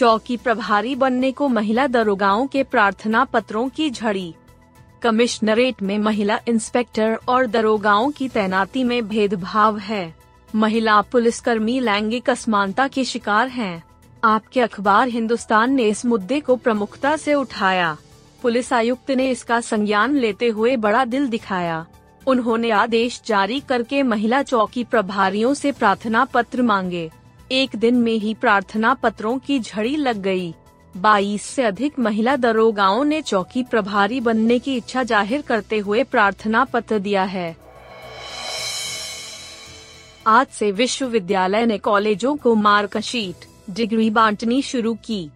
चौकी प्रभारी बनने को महिला दरोगाओं के प्रार्थना पत्रों की झड़ी। कमिश्नरेट में महिला इंस्पेक्टर और दरोगाओं की तैनाती में भेदभाव है। महिला पुलिसकर्मी लैंगिक असमानता के शिकार हैं। आपके अखबार हिंदुस्तान ने इस मुद्दे को प्रमुखता से उठाया। पुलिस आयुक्त ने इसका संज्ञान लेते हुए बड़ा दिल दिखाया। उन्होंने आदेश जारी करके महिला चौकी प्रभारियों से प्रार्थना पत्र मांगे। एक दिन में ही प्रार्थना पत्रों की झड़ी लग गई। 22 से अधिक महिला दरोगाओं ने चौकी प्रभारी बनने की इच्छा ज़ाहिर करते हुए प्रार्थना पत्र दिया है। आज से विश्वविद्यालय ने कॉलेजों को मार्कशीट डिग्री बांटनी शुरू की।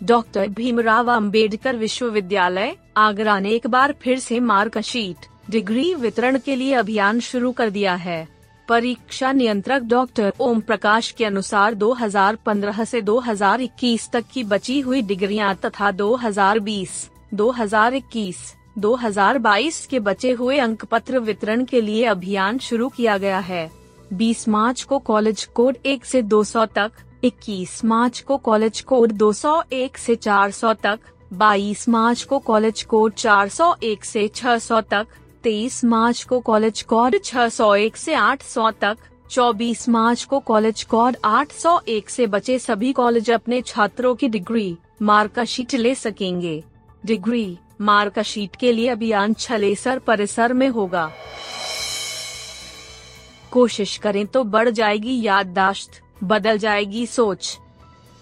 डॉक्टर भीमराव अंबेडकर विश्वविद्यालय, आगरा ने एक बार फिर से मार्कशीट डिग्री वितरण के लिए अभियान शुरू कर दिया है। परीक्षा नियंत्रक डॉक्टर ओम प्रकाश के अनुसार 2015 से 2021 तक की बची हुई डिग्रियाँ तथा 2020, 2021, 2022 के बचे हुए अंक पत्र वितरण के लिए अभियान शुरू किया गया है। 20 मार्च को कॉलेज कोड 1 से 200 तक 21 मार्च को कॉलेज कोड 201 से 400 तक 22 मार्च को कॉलेज कोड 401 से 600 तक 23 मार्च को कॉलेज कोड 601 से 800 तक 24 मार्च को कॉलेज कोड 801 से बचे सभी कॉलेज अपने छात्रों की डिग्री, मार्कशीट ले सकेंगे। डिग्री, मार्कशीट के लिए अभियान छलेसर परिसर में होगा। कोशिश करें तो बढ़ जाएगी याददाश्त, बदल जाएगी सोच।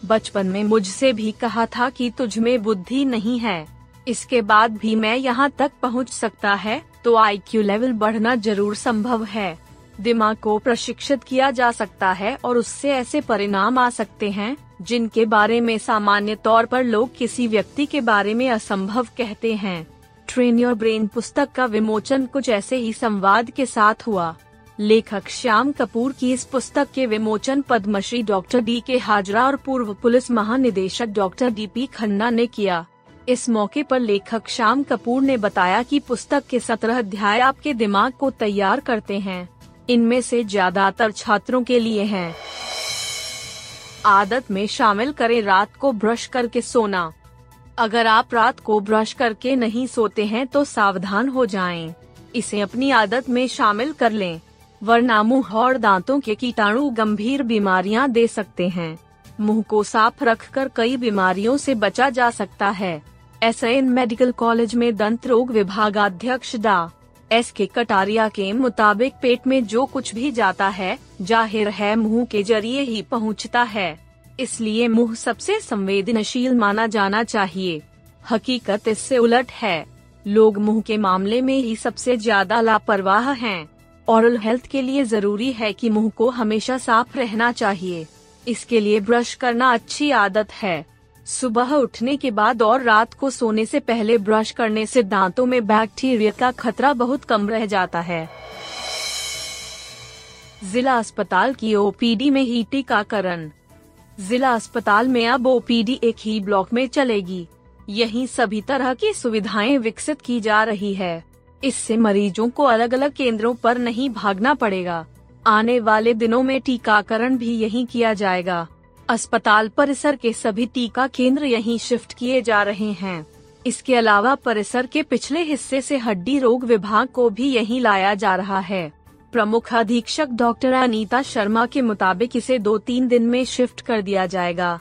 बचपन में मुझसे भी कहा था कि तुझ में बुद्धि नहीं है। इसके बाद भी मैं यहाँ तक पहुँच सकता है। तो आईक्यू लेवल बढ़ना ज़रूर संभव है। दिमाग को प्रशिक्षित किया जा सकता है और उससे ऐसे परिणाम आ सकते हैं, जिनके बारे में सामान्य तौर पर लोग किसी व्यक्ति के बारे में असंभव कहते हैं। ट्रेन योर ब्रेन पुस्तक का विमोचन कुछ ऐसे ही संवाद के साथ हुआ। लेखक श्याम कपूर की इस पुस्तक के विमोचन पद्मश्री डॉक्टर डी के हाजरा और पूर्व पुलिस महानिदेशक डॉक्टर डी पी खन्ना ने किया। इस मौके पर लेखक श्याम कपूर ने बताया कि पुस्तक के सत्रह अध्याय आपके दिमाग को तैयार करते हैं इनमें से ज़्यादातर छात्रों के लिए हैं। आदत में शामिल करें रात को ब्रश करके सोना अगर आप रात को ब्रश करके नहीं सोते हैं तो सावधान हो जाएँ। इसे अपनी आदत में शामिल कर लें, वरना मुँह और दांतों के कीटाणु गंभीर बीमारियाँ दे सकते हैं मुँह को साफ़ रखकर कई बीमारियों से बचा जा सकता है एस मेडिकल कॉलेज में दंत रोग विभागाध्यक्ष डा. एस के कटारिया के मुताबिक पेट में जो कुछ भी जाता है, ज़ाहिर है मुँह के ज़रिए ही पहुँचता है। इसलिए मुँह सबसे संवेदनशील माना जाना चाहिए। हकीकत इससे उलट है। लोग मुँह के मामले में ही सबसे ज़्यादा लापरवाह हैं। औरल हेल्थ के लिए ज़रूरी है कि मुँह को हमेशा साफ़ रहना चाहिए। इसके लिए ब्रश करना अच्छी आदत है। सुबह उठने के बाद और रात को सोने से पहले ब्रश करने से दांतों में बैक्टीरिया का खतरा बहुत कम रह जाता है। जिला अस्पताल की ओपीडी में ही टीकाकरण। जिला अस्पताल में अब ओपीडी एक ही ब्लॉक में चलेगी। यही सभी तरह की सुविधाएँ विकसित की जा रही है। इससे मरीजों को अलग अलग केंद्रों पर नहीं भागना पड़ेगा। आने वाले दिनों में टीकाकरण भी यही किया जाएगा। अस्पताल परिसर के सभी टीका केंद्र यहीं शिफ्ट किए जा रहे हैं। इसके अलावा परिसर के पिछले हिस्से से हड्डी रोग विभाग को भी यहीं लाया जा रहा है। प्रमुख अधीक्षक डॉक्टर अनीता शर्मा के मुताबिक इसे दो तीन दिन में शिफ्ट कर दिया जाएगा।